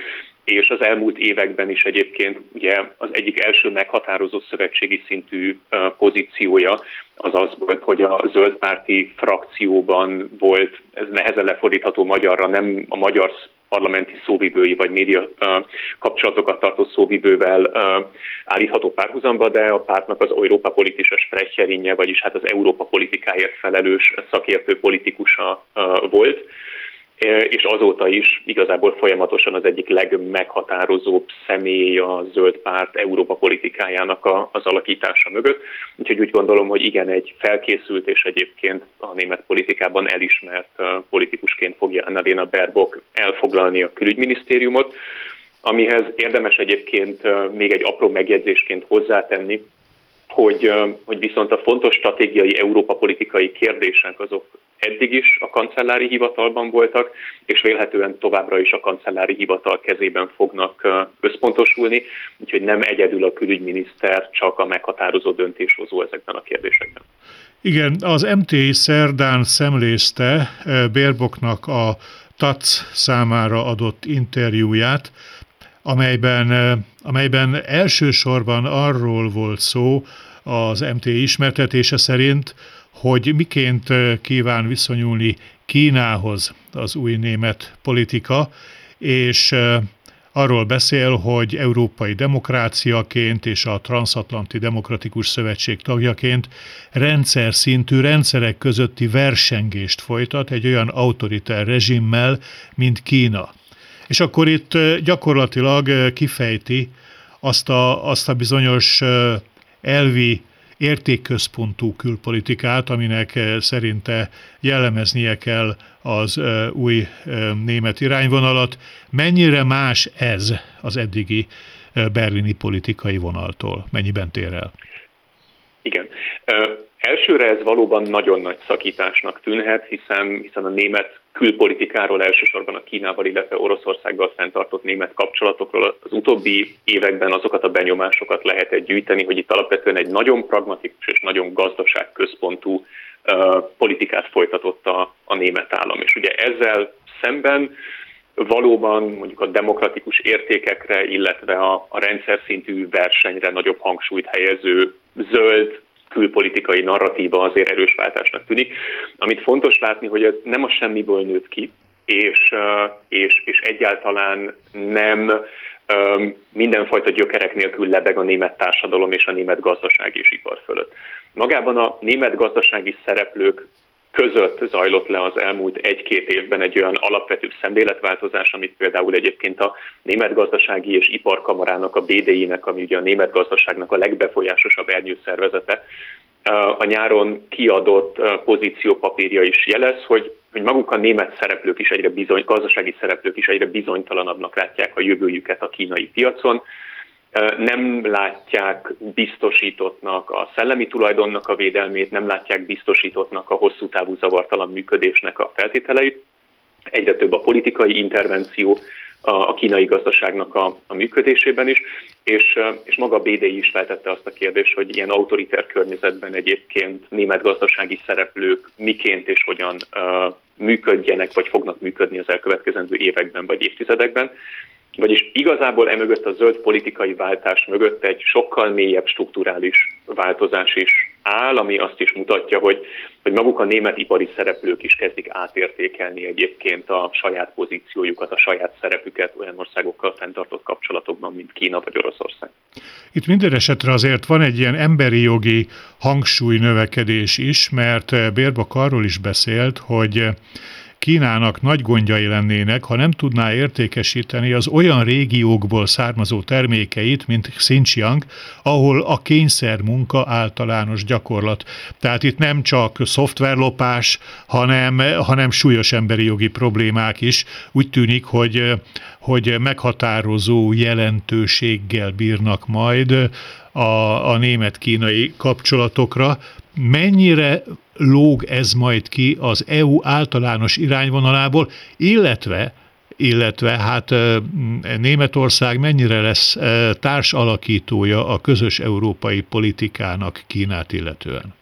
és az elmúlt években is egyébként ugye az egyik első meghatározó szövetségi szintű pozíciója az az volt, hogy a zöldpárti frakcióban volt, ez nehezen lefordítható magyarra, nem a magyar parlamenti szóvivői vagy média kapcsolatokat tartó szóvivővel állítható párhuzamba, de a pártnak az Európa politikus sprecherinje, vagyis hát az Európa politikáért felelős szakértő politikusa volt és azóta is igazából folyamatosan az egyik legmeghatározóbb személy a zöld párt Európa politikájának a, az alakítása mögött. Úgyhogy úgy gondolom, hogy igen, egy felkészült és egyébként a német politikában elismert politikusként fogja Annalena Baerbock elfoglalni a külügyminisztériumot, amihez érdemes egyébként még egy apró megjegyzésként hozzátenni, hogy, hogy viszont a fontos stratégiai Európa politikai kérdések azok eddig is a kancellári hivatalban voltak, és vélhetően továbbra is a kancellári hivatal kezében fognak összpontosulni, úgyhogy nem egyedül a külügyminiszter, csak a meghatározó döntéshozó ezekben a kérdésekben. Igen, az MT szerdán szemlézte Bérboknak a TAC számára adott interjúját, amelyben, amelyben elsősorban arról volt szó az MT ismertetése szerint, hogy miként kíván viszonyulni Kínához az új német politika, és arról beszél, hogy európai demokráciaként és a Transatlanti Demokratikus Szövetség tagjaként rendszer szintű rendszerek közötti versengést folytat egy olyan autoritár rezsimmel, mint Kína. És akkor itt gyakorlatilag kifejti azt a, azt a bizonyos elvi értékközpontú külpolitikát, aminek szerinte jellemeznie kell az új német irányvonalat. Mennyire más ez az eddigi berlini politikai vonaltól? Mennyiben tér el? Igen. Elsőre ez valóban nagyon nagy szakításnak tűnhet, hiszen, hiszen a német külpolitikáról elsősorban a Kínával, illetve Oroszországgal fenntartott német kapcsolatokról az utóbbi években azokat a benyomásokat lehet gyűjteni, hogy itt alapvetően egy nagyon pragmatikus és nagyon gazdaságközpontú uh, politikát folytatott a, a német állam. És ugye ezzel szemben valóban mondjuk a demokratikus értékekre, illetve a, a rendszer szintű versenyre nagyobb hangsúlyt helyező zöld, külpolitikai narratíva azért erős váltásnak tűnik. Amit fontos látni, hogy ez nem a semmiből nőtt ki, és, és, és egyáltalán nem mindenfajta gyökerek nélkül lebeg a német társadalom és a német gazdaság és ipar fölött. Magában a német gazdasági szereplők között zajlott le az elmúlt egy-két évben egy olyan alapvető szemléletváltozás, amit például egyébként a Német Gazdasági és Iparkamarának, a BDI-nek, ami ugye a német gazdaságnak a legbefolyásosabb ernyőszervezete, a nyáron kiadott pozíciópapírja is jelez, hogy, hogy maguk a német szereplők is egyre bizony, gazdasági szereplők is egyre bizonytalanabbnak látják a jövőjüket a kínai piacon, nem látják biztosítottnak a szellemi tulajdonnak a védelmét, nem látják biztosítottnak a hosszú távú zavartalan működésnek a feltételeit. Egyre több a politikai intervenció a kínai gazdaságnak a, a működésében is, és, és maga a BDI is feltette azt a kérdést, hogy ilyen autoriter környezetben egyébként német gazdasági szereplők miként és hogyan uh, működjenek, vagy fognak működni az elkövetkezendő években vagy évtizedekben Vagyis igazából emögött a zöld politikai váltás mögött egy sokkal mélyebb strukturális változás is áll, ami azt is mutatja, hogy, hogy maguk a német ipari szereplők is kezdik átértékelni egyébként a saját pozíciójukat, a saját szerepüket olyan országokkal fenntartott kapcsolatokban, mint Kína vagy Oroszország. Itt minden esetre azért van egy ilyen emberi jogi hangsúly növekedés is, mert Bérbak arról is beszélt, hogy Kínának nagy gondjai lennének, ha nem tudná értékesíteni az olyan régiókból származó termékeit, mint Xinjiang, ahol a kényszer munka általános gyakorlat. Tehát itt nem csak szoftverlopás, hanem, hanem súlyos emberi jogi problémák is. Úgy tűnik, hogy, hogy meghatározó jelentőséggel bírnak majd a, a német-kínai kapcsolatokra. Mennyire lóg ez majd ki az EU általános irányvonalából, illetve illetve hát Németország mennyire lesz társalakítója a közös európai politikának Kínát illetően?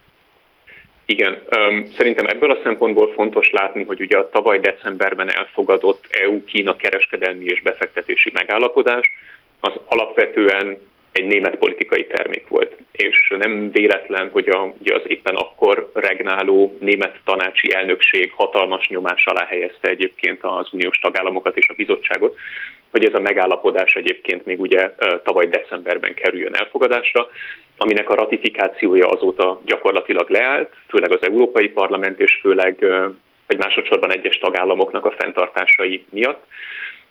Igen, szerintem ebből a szempontból fontos látni, hogy ugye a tavaly decemberben elfogadott EU-Kína kereskedelmi és befektetési megállapodás az alapvetően egy német politikai termék volt. És nem véletlen, hogy a, ugye az éppen akkor regnáló német tanácsi elnökség hatalmas nyomás alá helyezte egyébként az uniós tagállamokat és a bizottságot, hogy ez a megállapodás egyébként még ugye tavaly decemberben kerüljön elfogadásra, aminek a ratifikációja azóta gyakorlatilag leállt, főleg az Európai Parlament és főleg, vagy másodszorban egyes tagállamoknak a fenntartásai miatt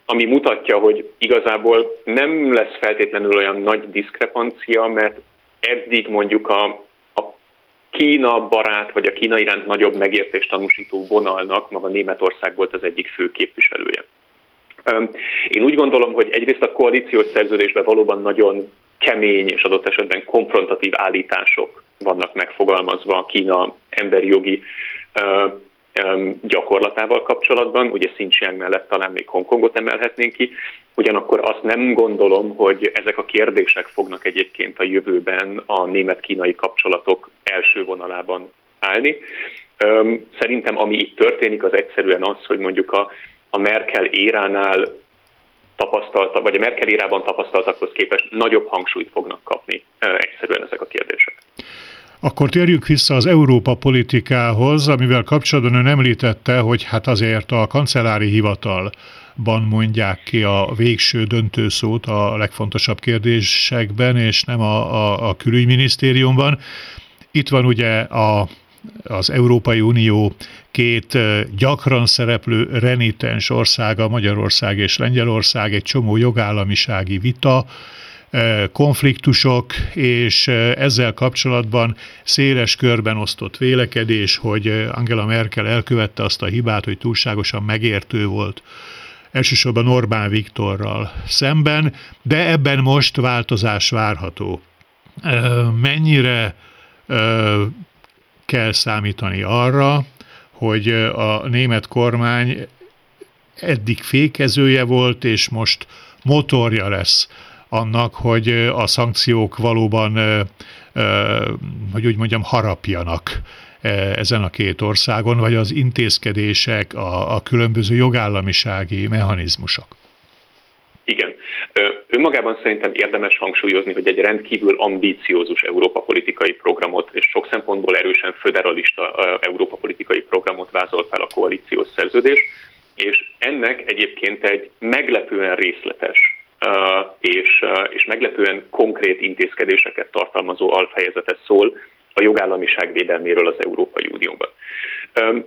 ami mutatja, hogy igazából nem lesz feltétlenül olyan nagy diszkrepancia, mert eddig mondjuk a, a Kína barát, vagy a Kína iránt nagyobb megértést tanúsító vonalnak maga Németország volt az egyik fő képviselője. Én úgy gondolom, hogy egyrészt a koalíciós szerződésben valóban nagyon kemény és adott esetben konfrontatív állítások vannak megfogalmazva a Kína emberi jogi gyakorlatával kapcsolatban, ugye Xinjiang mellett talán még Hongkongot emelhetnénk ki, ugyanakkor azt nem gondolom, hogy ezek a kérdések fognak egyébként a jövőben a német-kínai kapcsolatok első vonalában állni. Szerintem ami itt történik, az egyszerűen az, hogy mondjuk a, a Merkel éránál tapasztalta, vagy a Merkel érában tapasztaltakhoz képest nagyobb hangsúlyt fognak kapni egyszerűen ezek a kérdések. Akkor térjünk vissza az Európa politikához, amivel kapcsolatban ön említette, hogy hát azért a kancellári hivatalban mondják ki a végső döntőszót a legfontosabb kérdésekben, és nem a, a, a külügyminisztériumban. Itt van ugye a, az Európai Unió két gyakran szereplő renitens országa, Magyarország és Lengyelország, egy csomó jogállamisági vita, konfliktusok, és ezzel kapcsolatban széles körben osztott vélekedés, hogy Angela Merkel elkövette azt a hibát, hogy túlságosan megértő volt elsősorban Orbán Viktorral szemben, de ebben most változás várható. Mennyire kell számítani arra, hogy a német kormány eddig fékezője volt, és most motorja lesz annak, hogy a szankciók valóban, hogy úgy mondjam, harapjanak ezen a két országon, vagy az intézkedések, a, a különböző jogállamisági mechanizmusok? Igen. Önmagában szerintem érdemes hangsúlyozni, hogy egy rendkívül ambíciózus Európa politikai programot és sok szempontból erősen föderalista Európa politikai programot vázolt fel a koalíciós szerződés, és ennek egyébként egy meglepően részletes és, és meglepően konkrét intézkedéseket tartalmazó alfejezetet szól a jogállamiság védelméről az Európai Unióban.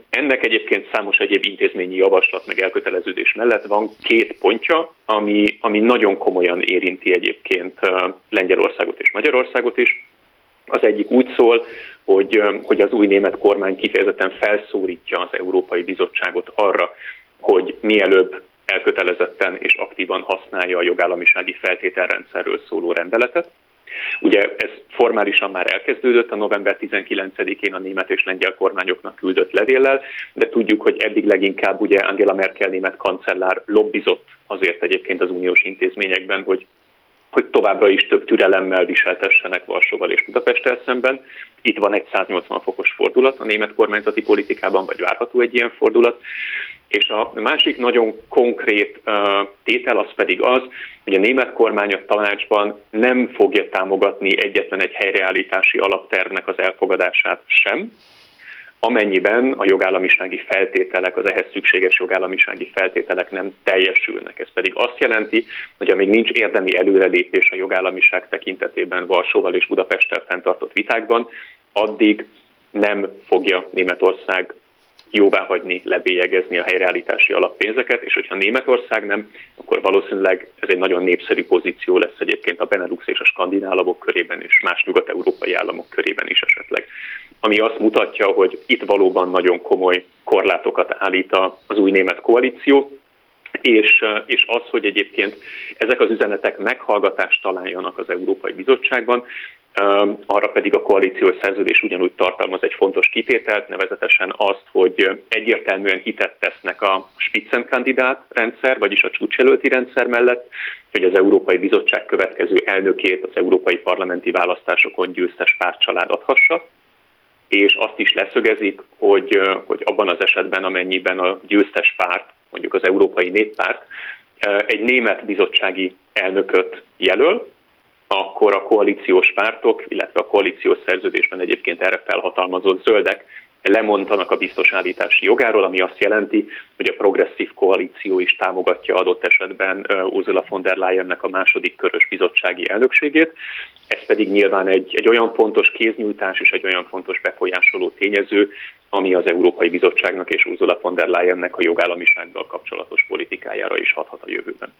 Ennek egyébként számos egyéb intézményi javaslat meg elköteleződés mellett van két pontja, ami, ami nagyon komolyan érinti egyébként Lengyelországot és Magyarországot is. Az egyik úgy szól, hogy, hogy az új német kormány kifejezetten felszólítja az Európai Bizottságot arra, hogy mielőbb elkötelezetten és aktívan használja a jogállamisági feltételrendszerről szóló rendeletet. Ugye ez formálisan már elkezdődött a november 19-én a német és lengyel kormányoknak küldött levéllel, de tudjuk, hogy eddig leginkább ugye Angela Merkel német kancellár lobbizott azért egyébként az uniós intézményekben, hogy hogy továbbra is több türelemmel viseltessenek Varsóval és Budapesttel szemben. Itt van egy 180 fokos fordulat a német kormányzati politikában, vagy várható egy ilyen fordulat. És a másik nagyon konkrét tétel az pedig az, hogy a német kormány a tanácsban nem fogja támogatni egyetlen egy helyreállítási alaptervnek az elfogadását sem, amennyiben a jogállamisági feltételek, az ehhez szükséges jogállamisági feltételek nem teljesülnek. Ez pedig azt jelenti, hogy amíg nincs érdemi előrelépés a jogállamiság tekintetében Varsóval és Budapesttel fenntartott vitákban, addig nem fogja Németország jóvá hagyni, lebélyegezni a helyreállítási alappénzeket, és hogyha Németország nem, akkor valószínűleg ez egy nagyon népszerű pozíció lesz egyébként a Benelux és a skandinávok körében, és más nyugat-európai államok körében is esetleg. Ami azt mutatja, hogy itt valóban nagyon komoly korlátokat állít az új német koalíció, és, és az, hogy egyébként ezek az üzenetek meghallgatást találjanak az Európai Bizottságban, arra pedig a koalíciós szerződés ugyanúgy tartalmaz egy fontos kitételt, nevezetesen azt, hogy egyértelműen hitet tesznek a Spitzenkandidát rendszer, vagyis a csúcselőti rendszer mellett, hogy az Európai Bizottság következő elnökét az európai parlamenti választásokon győztes pártcsalád adhassa, és azt is leszögezik, hogy, hogy abban az esetben, amennyiben a győztes párt, mondjuk az Európai Néppárt, egy német bizottsági elnököt jelöl, akkor a koalíciós pártok, illetve a koalíciós szerződésben egyébként erre felhatalmazott zöldek lemondanak a biztosállítási jogáról, ami azt jelenti, hogy a progresszív koalíció is támogatja adott esetben Ursula von der Leyennek a második körös bizottsági elnökségét. Ez pedig nyilván egy, egy olyan fontos kéznyújtás és egy olyan fontos befolyásoló tényező, ami az Európai Bizottságnak és Ursula von der Leyennek a jogállamisággal kapcsolatos politikájára is hathat a jövőben.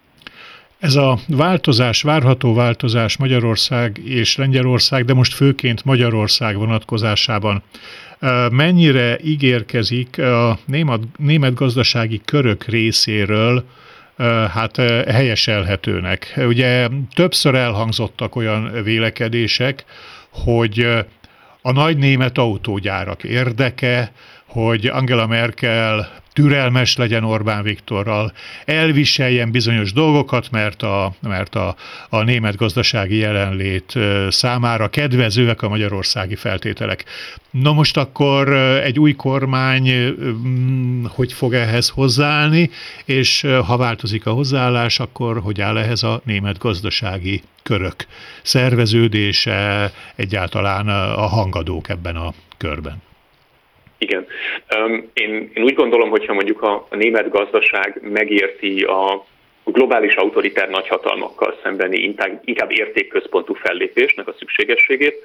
Ez a változás, várható változás Magyarország és Lengyelország, de most főként Magyarország vonatkozásában mennyire ígérkezik a német, német gazdasági körök részéről hát helyeselhetőnek. Ugye többször elhangzottak olyan vélekedések, hogy a nagy német autógyárak érdeke, hogy Angela Merkel türelmes legyen Orbán Viktorral, elviseljen bizonyos dolgokat, mert a, mert a, a német gazdasági jelenlét számára kedvezőek a magyarországi feltételek. Na most akkor egy új kormány hogy fog ehhez hozzáállni, és ha változik a hozzáállás, akkor hogy áll ehhez a német gazdasági körök szerveződése, egyáltalán a hangadók ebben a körben? Igen. Én, én úgy gondolom, hogyha mondjuk a, a német gazdaság megérti a globális autoritár nagyhatalmakkal szembeni inkább, értékközpontú fellépésnek a szükségességét,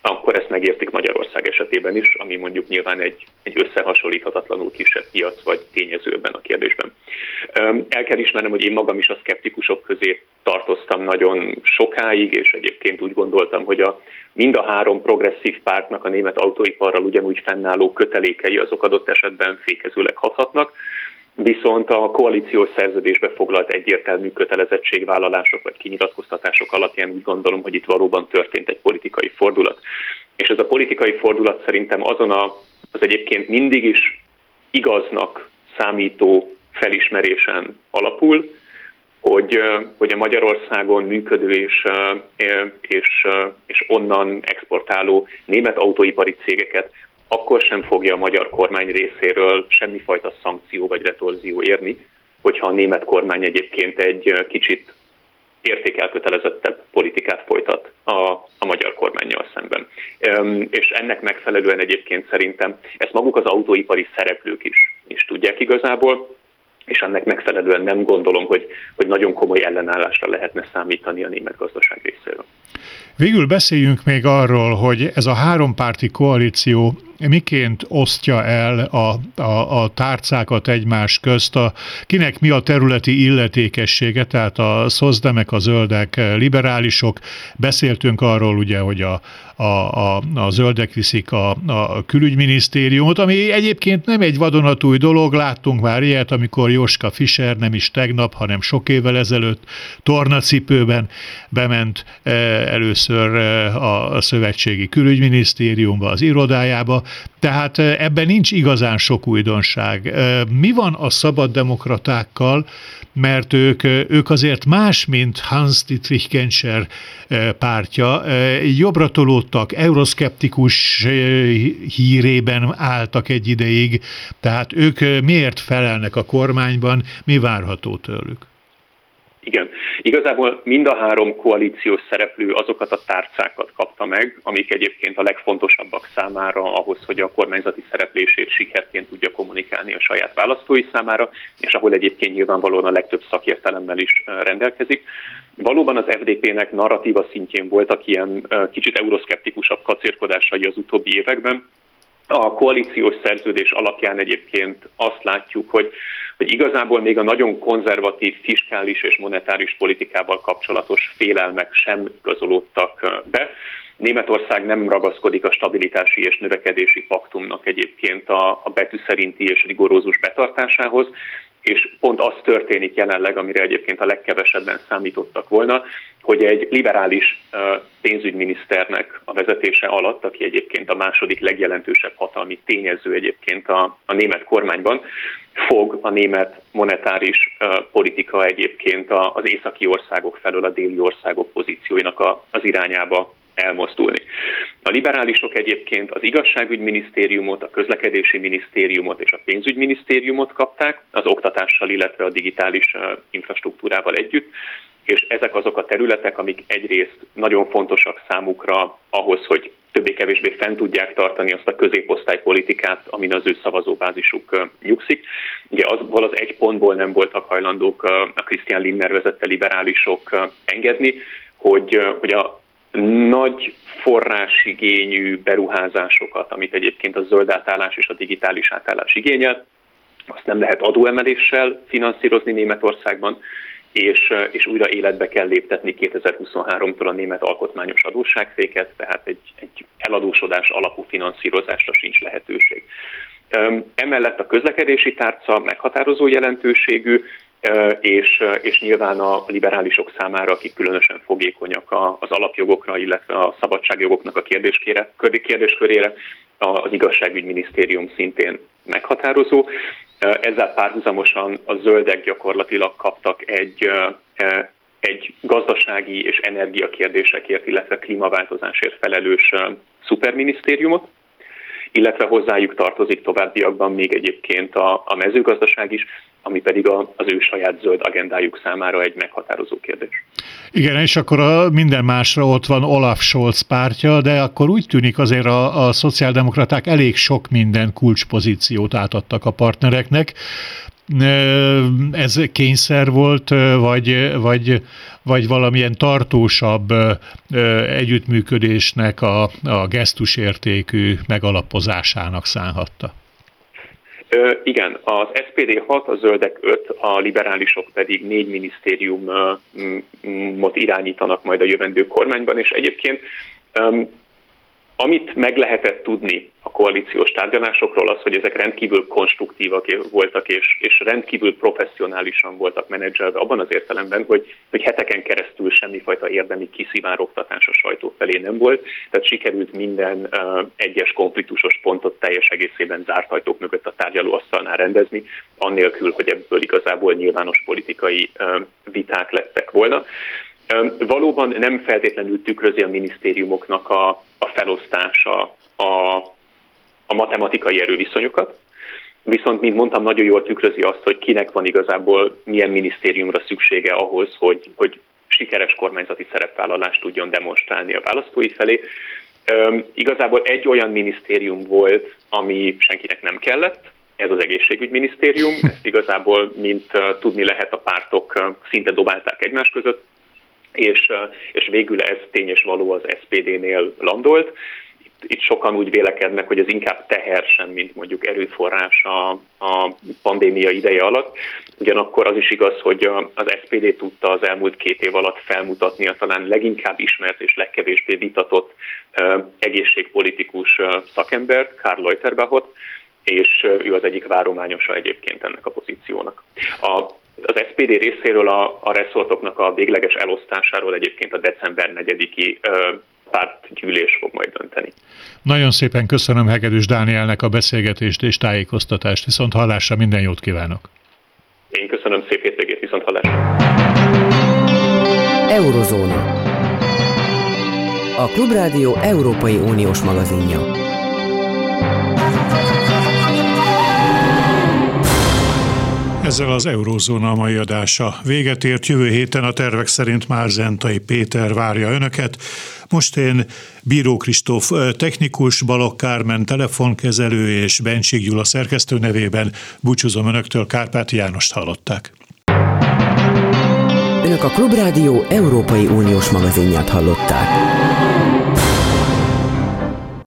akkor ezt megértik Magyarország esetében is, ami mondjuk nyilván egy, egy összehasonlíthatatlanul kisebb piac vagy tényező ebben a kérdésben. El kell ismernem, hogy én magam is a szkeptikusok közé tartoztam nagyon sokáig, és egyébként úgy gondoltam, hogy a, mind a három progresszív pártnak a német autóiparral ugyanúgy fennálló kötelékei azok adott esetben fékezőleg hathatnak, viszont a koalíciós szerződésbe foglalt egyértelmű kötelezettségvállalások vagy kinyilatkoztatások alapján úgy gondolom, hogy itt valóban történt egy politikai fordulat. És ez a politikai fordulat szerintem azon a, az egyébként mindig is igaznak számító felismerésen alapul, hogy, hogy a Magyarországon működő és, és, és onnan exportáló német autóipari cégeket akkor sem fogja a magyar kormány részéről semmifajta szankció vagy retorzió érni, hogyha a német kormány egyébként egy kicsit értékelkötelezettebb politikát folytat a, a magyar kormányjal szemben. És ennek megfelelően egyébként szerintem ezt maguk az autóipari szereplők is, is tudják igazából, és ennek megfelelően nem gondolom, hogy, hogy nagyon komoly ellenállásra lehetne számítani a német gazdaság részéről. Végül beszéljünk még arról, hogy ez a hárompárti koalíció miként osztja el a, a, a tárcákat egymás közt, a, kinek mi a területi illetékessége, tehát a szozdemek, a zöldek, liberálisok. Beszéltünk arról ugye, hogy a, a, a, a zöldek viszik a, a külügyminisztériumot, ami egyébként nem egy vadonatúj dolog, láttunk már ilyet, amikor Joska Fischer nem is tegnap, hanem sok évvel ezelőtt tornacipőben bement e, először a szövetségi külügyminisztériumba, az irodájába, tehát ebben nincs igazán sok újdonság. Mi van a szabaddemokratákkal, mert ők, ők azért más, mint Hans Dietrich Genscher pártja. Jobbra tolódtak, euroszkeptikus hírében álltak egy ideig, tehát ők miért felelnek a kormányban, mi várható tőlük? Igen. Igazából mind a három koalíciós szereplő azokat a tárcákat kapta meg, amik egyébként a legfontosabbak számára ahhoz, hogy a kormányzati szereplését sikerként tudja kommunikálni a saját választói számára, és ahol egyébként nyilvánvalóan a legtöbb szakértelemmel is rendelkezik. Valóban az FDP-nek narratíva szintjén voltak ilyen kicsit euroszkeptikusabb kacérkodásai az utóbbi években, a koalíciós szerződés alapján egyébként azt látjuk, hogy, hogy igazából még a nagyon konzervatív fiskális és monetáris politikával kapcsolatos félelmek sem igazolódtak be. Németország nem ragaszkodik a stabilitási és növekedési paktumnak egyébként a, a betű szerinti és rigorózus betartásához, és pont az történik jelenleg, amire egyébként a legkevesebben számítottak volna, hogy egy liberális pénzügyminiszternek a vezetése alatt, aki egyébként a második legjelentősebb hatalmi tényező egyébként a, a német kormányban, fog a német monetáris politika egyébként az északi országok felől a déli országok pozícióinak az irányába elmozdulni. A liberálisok egyébként az igazságügyminisztériumot, a közlekedési minisztériumot és a pénzügyminisztériumot kapták, az oktatással, illetve a digitális infrastruktúrával együtt, és ezek azok a területek, amik egyrészt nagyon fontosak számukra ahhoz, hogy többé-kevésbé fent tudják tartani azt a középosztálypolitikát, amin az ő szavazóbázisuk nyugszik. Ugye azból az egy pontból nem voltak hajlandók a Christian Lindner vezette liberálisok engedni, hogy, hogy a nagy forrásigényű beruházásokat, amit egyébként a zöld átállás és a digitális átállás igényel, azt nem lehet adóemeléssel finanszírozni Németországban, és, és újra életbe kell léptetni 2023-tól a német alkotmányos adósságféket, tehát egy, egy eladósodás alapú finanszírozásra sincs lehetőség. Emellett a közlekedési tárca meghatározó jelentőségű, és, és nyilván a liberálisok számára, akik különösen fogékonyak az alapjogokra, illetve a szabadságjogoknak a kérdéskére, kérdéskörére, az igazságügyminisztérium szintén meghatározó. Ezzel párhuzamosan a zöldek gyakorlatilag kaptak egy, egy gazdasági és energiakérdésekért, illetve klímaváltozásért felelős szuperminisztériumot, illetve hozzájuk tartozik továbbiakban még egyébként a, a mezőgazdaság is, ami pedig a, az ő saját zöld agendájuk számára egy meghatározó kérdés. Igen, és akkor a minden másra ott van Olaf Scholz pártja, de akkor úgy tűnik azért a, a szociáldemokraták elég sok minden kulcspozíciót átadtak a partnereknek. Ez kényszer volt, vagy, vagy, vagy valamilyen tartósabb együttműködésnek a, a gesztusértékű megalapozásának szánhatta? Igen, az SPD 6, a zöldek 5, a liberálisok pedig négy minisztériumot irányítanak majd a jövendő kormányban, és egyébként amit meg lehetett tudni a koalíciós tárgyalásokról az, hogy ezek rendkívül konstruktívak voltak, és, és rendkívül professzionálisan voltak menedzselve abban az értelemben, hogy, hogy heteken keresztül semmifajta érdemi kiszivárogtatás a sajtó felé nem volt, tehát sikerült minden uh, egyes konfliktusos pontot teljes egészében zárt ajtók mögött a tárgyalóasztalnál rendezni, annélkül, hogy ebből igazából nyilvános politikai uh, viták lettek volna. Valóban nem feltétlenül tükrözi a minisztériumoknak a, a felosztása a, a matematikai erőviszonyokat, viszont, mint mondtam, nagyon jól tükrözi azt, hogy kinek van igazából milyen minisztériumra szüksége ahhoz, hogy, hogy sikeres kormányzati szerepvállalást tudjon demonstrálni a választói felé. Üm, igazából egy olyan minisztérium volt, ami senkinek nem kellett, ez az egészségügyminisztérium, ezt igazából, mint uh, tudni lehet, a pártok uh, szinte dobálták egymás között, és, és végül ez tény és való az SPD-nél landolt. Itt, sokan úgy vélekednek, hogy ez inkább teher sem, mint mondjuk erőforrás a, a pandémia ideje alatt. Ugyanakkor az is igaz, hogy az SPD tudta az elmúlt két év alatt felmutatni a talán leginkább ismert és legkevésbé vitatott egészségpolitikus szakembert, Karl Leuterbachot, és ő az egyik várományosa egyébként ennek a pozíciónak. A Az SPD részéről a, a reszortoknak a végleges elosztásáról egyébként a december 4-i pártgyűlés fog majd dönteni. Nagyon szépen köszönöm Hegedűs Dánielnek a beszélgetést és tájékoztatást. Viszont hallásra minden jót kívánok! Én köszönöm szép hétvégét, viszont hallásra! Eurozóna. A Klubrádió Európai Uniós magazinja. Ezzel az Eurózóna mai adása véget ért. Jövő héten a tervek szerint már Zentai Péter várja önöket. Most én Bíró Kristóf technikus, Balok Kármen telefonkezelő és Bencsik Gyula szerkesztő nevében búcsúzom önöktől, Kárpát Jánost hallották. Önök a Klubrádió Európai Uniós magazinját hallották.